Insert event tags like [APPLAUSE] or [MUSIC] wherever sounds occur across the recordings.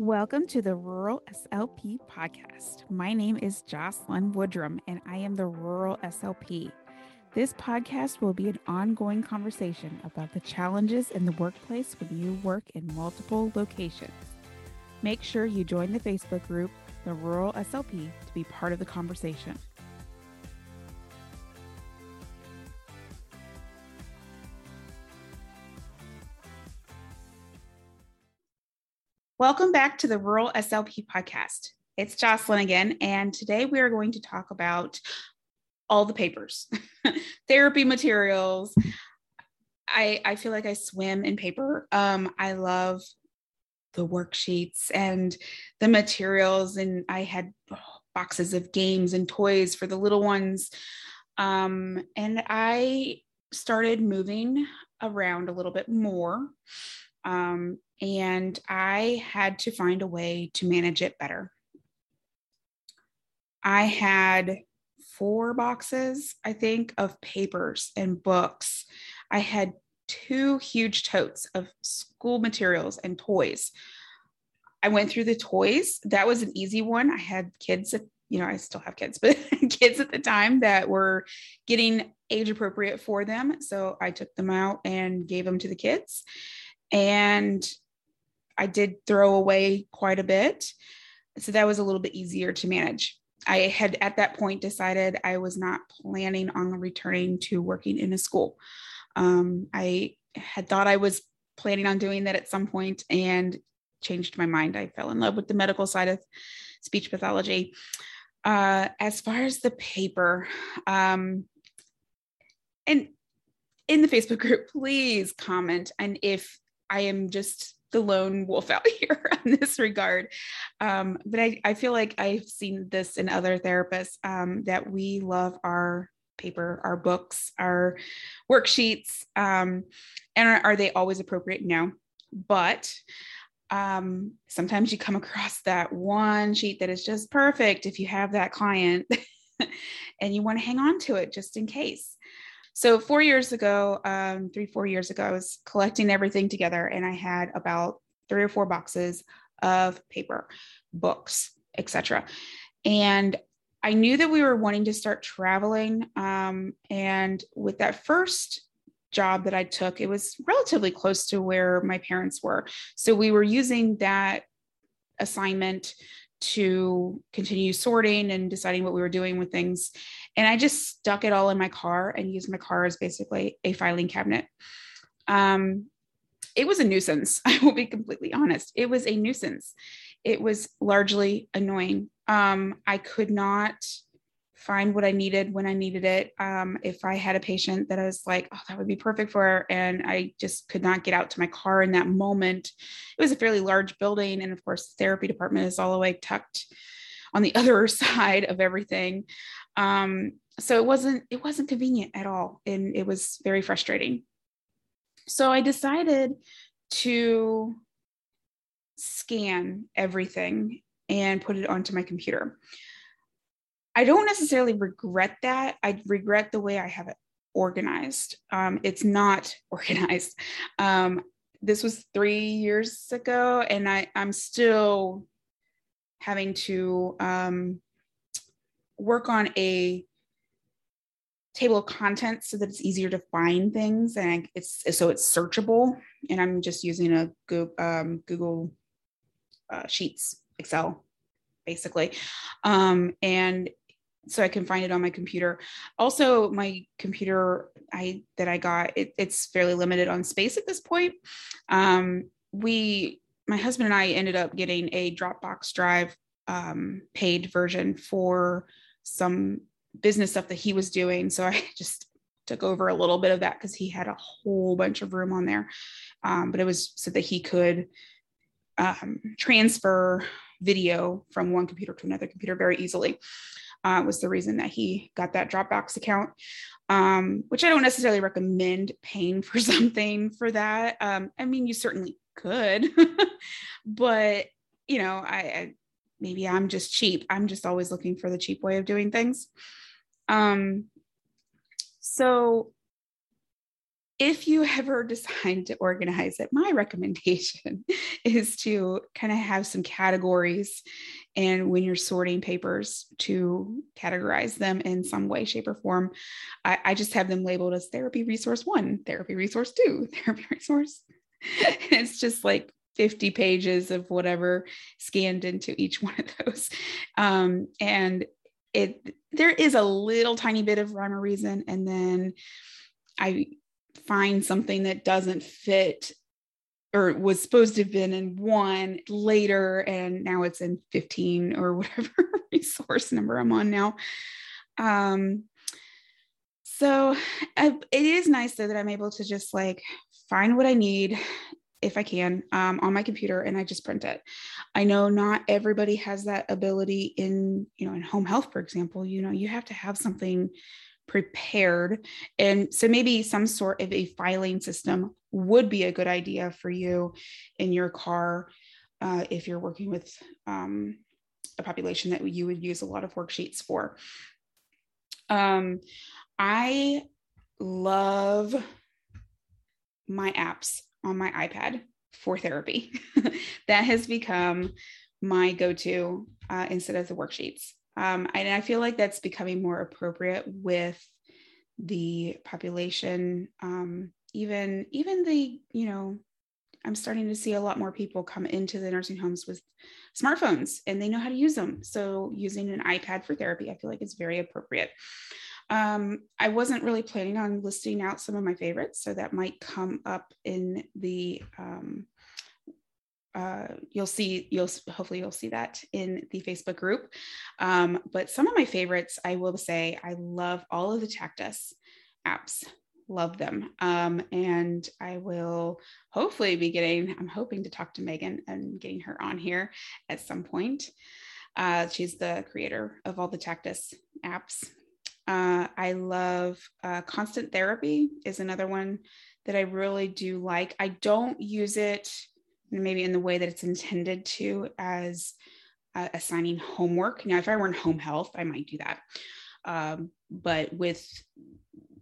Welcome to the Rural SLP podcast. My name is Jocelyn Woodrum, and I am the Rural SLP. This podcast will be an ongoing conversation about the challenges in the workplace when you work in multiple locations. Make sure you join the Facebook group, the Rural SLP, to be part of the conversation. Welcome back to the Rural SLP podcast. It's Jocelyn again, and today we are going to talk about all the papers, [LAUGHS] therapy materials. I, I feel like I swim in paper. Um, I love the worksheets and the materials, and I had boxes of games and toys for the little ones. Um, and I started moving around a little bit more. Um, and I had to find a way to manage it better. I had four boxes, I think, of papers and books. I had two huge totes of school materials and toys. I went through the toys. That was an easy one. I had kids, you know, I still have kids, [LAUGHS] but kids at the time that were getting age appropriate for them. So I took them out and gave them to the kids. And I did throw away quite a bit. So that was a little bit easier to manage. I had at that point decided I was not planning on returning to working in a school. Um, I had thought I was planning on doing that at some point and changed my mind. I fell in love with the medical side of speech pathology. Uh, as far as the paper, um, and in the Facebook group, please comment. And if I am just the lone wolf out [LAUGHS] here in this regard. Um, but I, I feel like I've seen this in other therapists um, that we love our paper, our books, our worksheets. Um, and are, are, they always appropriate? No. But um, sometimes you come across that one sheet that is just perfect if you have that client [LAUGHS] and you want to hang on to it just in case. So four years ago, um, three, four years ago, I was collecting everything together and I had about three or four boxes of paper, books, etc. And I knew that we were wanting to start traveling. Um, and with that first job that I took, it was relatively close to where my parents were. So we were using that assignment to continue sorting and deciding what we were doing with things. And I just stuck it all in my car and used my car as basically a filing cabinet. Um, it was a nuisance. [LAUGHS] I will be completely honest. It was a nuisance. It was largely annoying. Um, I could not find what I needed when I needed it. Um, if I had a patient that I was like, oh, that would be perfect for her, and I just could not get out to my car in that moment. It was a fairly large building, and of course, the therapy department is all the way tucked on the [LAUGHS] other side of everything. Um, so it wasn't it wasn't convenient at all, and it was very frustrating. So I decided to scan everything and put it onto my computer. I don't necessarily regret that. I regret the way I have it organized. Um, it's not [LAUGHS] organized. Um, this was three years ago, and I, I'm still having to um, work on a table of contents so that it's easier to find things and it's so it's searchable. And I'm just using a Google, um, Google uh, Sheets, Excel, basically. Um, and so I can find it on my computer. Also, my computer I that I got it, it's fairly limited on space at this point. Um, we, my husband and I, ended up getting a Dropbox drive um, paid version for some business stuff that he was doing. So I [LAUGHS] just took over a little bit of that because he had a whole bunch of room on there. Um, but it was so that he could um, transfer video from one computer to another computer very easily uh, was the reason that he got that Dropbox account, um, which I don't necessarily recommend paying [LAUGHS] for something for that. Um, I mean, you certainly could, [LAUGHS] but you know, I, I, maybe I'm just cheap. I'm just always looking for the cheap way of doing things. Um, so if you ever [LAUGHS] decide to organize it, my recommendation [LAUGHS] is to kind of have some categories and when you're sorting papers to categorize them in some way, shape, or form. I, I just have them labeled as therapy resource one, therapy resource two, [LAUGHS] therapy resource. it's just like 50 pages of whatever scanned into each one of those. Um, and it there is a little tiny bit of rhyme or reason, and then I find something that doesn't fit or was supposed to have been in one later and now it's in 15 or [LAUGHS] whatever resource number I'm on now. Um, so I, it is nice though that I'm able to just like find what I need if I can um, on my computer and I just print it. I know not everybody has that ability in, you know, in home health, for example, you know, you have to have something prepared. And so maybe some sort of a filing system would be a good idea for you in your car uh, if you're working with um, a population that you would use a lot of worksheets for. Um, I love my apps on my iPad for therapy. [LAUGHS] that has become my go to uh, instead of the worksheets. Um, and I feel like that's becoming more appropriate with the population. Um, even even the you know, I'm starting to see a lot more people come into the nursing homes with smartphones and they know how to use them. So using an iPad for therapy, I feel like is very appropriate. Um, I wasn't really planning on listing out some of my favorites, so that might come up in the um, uh, you'll see you'll hopefully you'll see that in the facebook group. Um, but some of my favorites i will say i love all of the tactus apps. Love them. Um, and i will hopefully be getting i'm hoping to talk to megan and getting her on here at some point. Uh, she's the creator of all the tactus apps. Uh, i love uh, constant therapy is another one that i really do like. I don't use it maybe in the way that it's intended to as uh, assigning homework. Now, if I were in home health, I might do that. Um, but with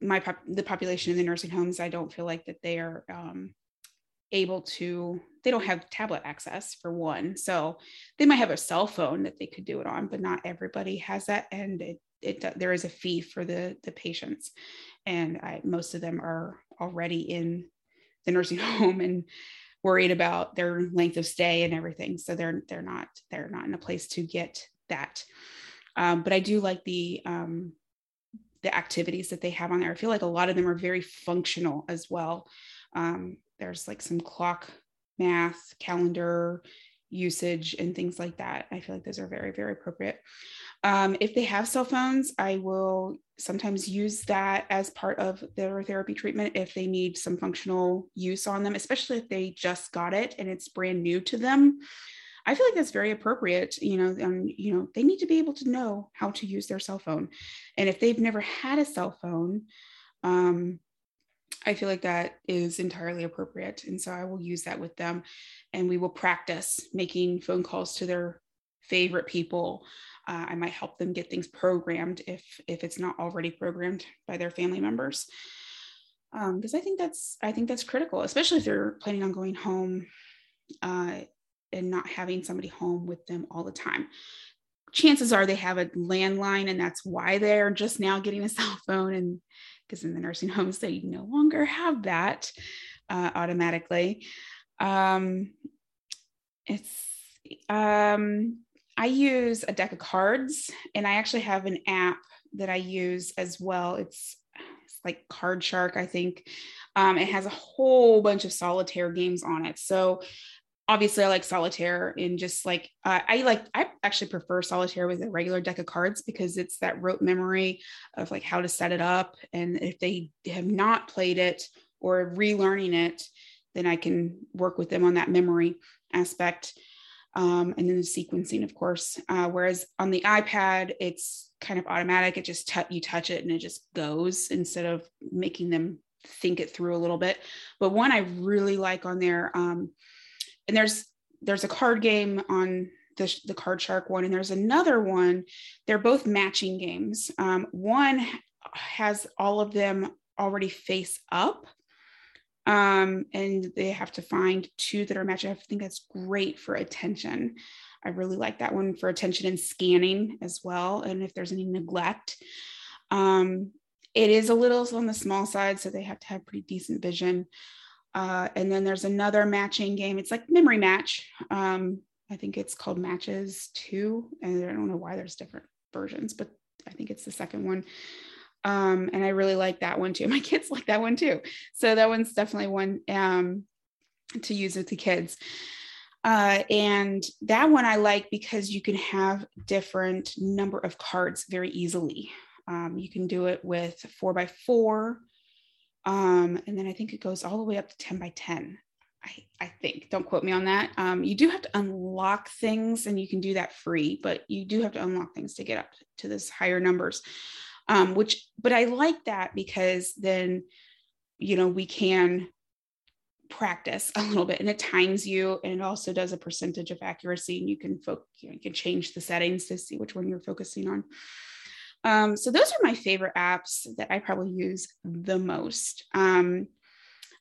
my pop- the population in the nursing homes, I don't feel like that they are um, able to. They don't have tablet access for one, so they might have a cell phone that they could do it on, but not everybody has that, and it, it there is a fee for the the patients, and I, most of them are already in the nursing [LAUGHS] home and worried about their length of stay and everything. So they're they're not they're not in a place to get that. Um, but I do like the um, the activities that they have on there. I feel like a lot of them are very functional as well. Um, there's like some clock math, calendar usage, and things like that. I feel like those are very, very appropriate. Um, if they have cell phones, I will sometimes use that as part of their therapy treatment if they need some functional use on them, especially if they just got it and it's brand new to them. I feel like that's very appropriate. You know, um, you know, they need to be able to know how to use their cell phone, and if they've never had a cell phone, um, I feel like that is entirely appropriate. And so I will use that with them, and we will practice making phone calls to their favorite people uh, i might help them get things programmed if if it's not already programmed by their family members because um, i think that's i think that's critical especially if they're planning on going home uh, and not having somebody home with them all the time chances are they have a landline and that's why they're just now getting a [LAUGHS] cell phone and because in the nursing [LAUGHS] homes they no longer have that uh, automatically um, it's um, I use a deck of cards and I actually have an app that I use as well. It's, it's like Card Shark, I think. Um, it has a whole bunch of solitaire games on it. So obviously I like solitaire and just like uh, I like I actually prefer solitaire with a regular deck of cards because it's that rote memory of like how to set it up and if they have not played it or relearning it then I can work with them on that memory aspect um, and then the sequencing, of course. Uh, whereas on the iPad, it's kind of automatic. It just t- you touch it and it just goes instead of making them think it through a little bit. But one I really like on there, um, and there's there's a card game on the, the Card Shark one, and there's another one. They're both matching games. Um, one has all of them already face up Um, and they have to find two that are matching. I think that's great for attention. I really like that one for attention and scanning as well. And if there's any neglect, um, it is a little on the small side, so they have to have pretty decent vision. Uh, and then there's another matching game. It's like memory match. Um, I think it's called Matches Two, and I don't know why there's different versions, but I think it's the second one. Um, and I really like that one too. [LAUGHS] My kids like that one too. So that one's definitely one um, to use with the kids. Uh, and that one I like because you can have different number of cards very easily. Um, you can do it with four by four. Um, and then I think it goes all the way up to 10 by 10. I, I think, don't quote me on that. Um, you do have to unlock things and you can do that free, but you do have to unlock things to get up to this higher numbers. Um, which, but I like that because then, you know, we can practice a little bit and it times you and it also does a percentage of accuracy and you can focus, you, know, you can change the settings to see which one you're focusing on. Um, so those are my favorite apps that I probably use the most. Um,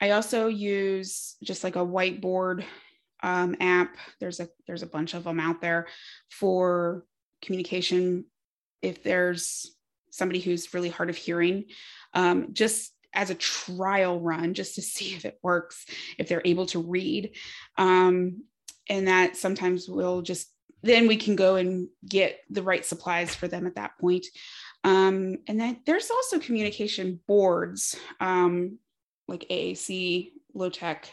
I also use just like a whiteboard um, app. There's a there's a bunch of them out there for communication. If there's somebody who's really hard of hearing, um, just as a trial run, just to [LAUGHS] see if it works, if they're able to read, um, and that sometimes we'll just then we can go and get the right supplies for them at that point. Um, and then there's also communication boards um, like AAC, low tech,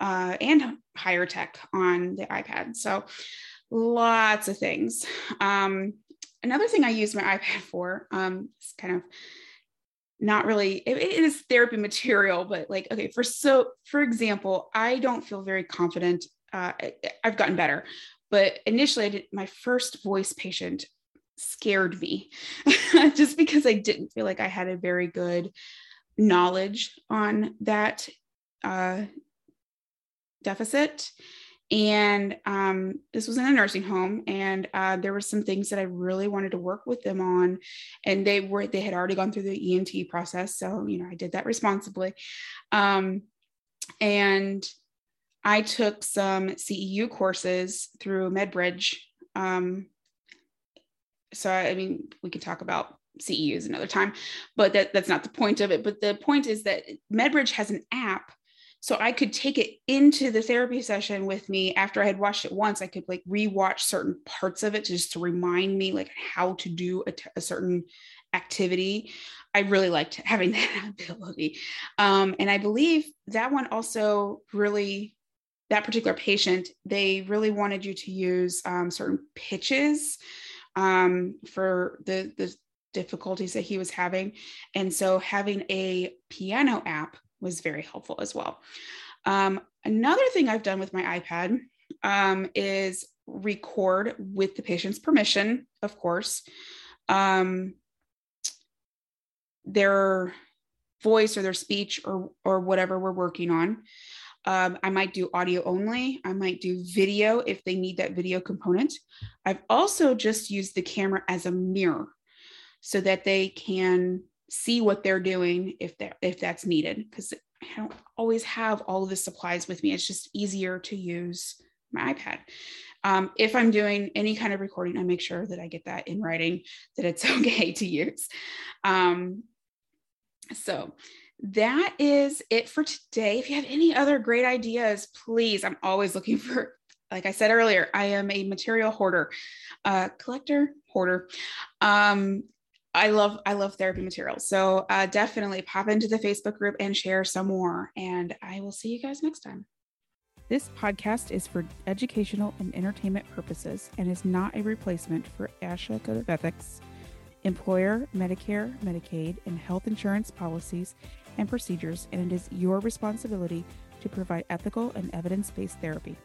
uh, and higher tech on the iPad. So lots of things. Um, another thing I use my iPad for um, is kind of not really it, it is therapy material but like okay for so for example i don't feel very confident uh, i've gotten better but initially, did, my first voice patient scared me [LAUGHS] just because I didn't feel like I had a very good knowledge on that uh, deficit. And um, this was in a nursing home, and uh, there were some things that I really wanted to work with them on, and they were they had already gone through the ENT process, so you know I did that responsibly. Um, and I took some CEU courses through MedBridge. Um, so, I mean, we could talk about CEUs another time, but that, that's not the point of it. But the point is that MedBridge has an app. So I could take it into the therapy session with me after I had watched it once. I could like rewatch certain parts of it just to remind me like how to do a, t- a certain activity. I really liked having [LAUGHS] that ability. Um, and I believe that one also really that particular patient, they really wanted you to use um, certain pitches um, for the, the difficulties that he was having. And so having a piano app was very helpful as well. Um, another thing I've done with my iPad um, is record with the patient's permission, of course, um, their voice or their speech or or whatever we're working on. Um, I might do audio only. I might do video if they need that video component. I've also just used the camera as a mirror so that they can see what they're doing if that if that's needed because I don't always have all of the supplies with me. It's just easier to use my iPad. Um, if I'm doing any kind of recording, I make sure that I get that in writing that it's [LAUGHS] okay to use. Um, so that is it for today. If you have any other great ideas, please, I'm always looking [LAUGHS] for, like I said earlier, I am a material hoarder, uh, collector, hoarder. Um, I love I love therapy materials. So uh, definitely pop into the Facebook group and share some more. And I will see you guys next time. This podcast is for educational and entertainment purposes and is not a replacement for ASHA Code of Ethics, employer, Medicare, Medicaid, and health insurance policies and procedures, and it is your responsibility to provide ethical and evidence based therapy.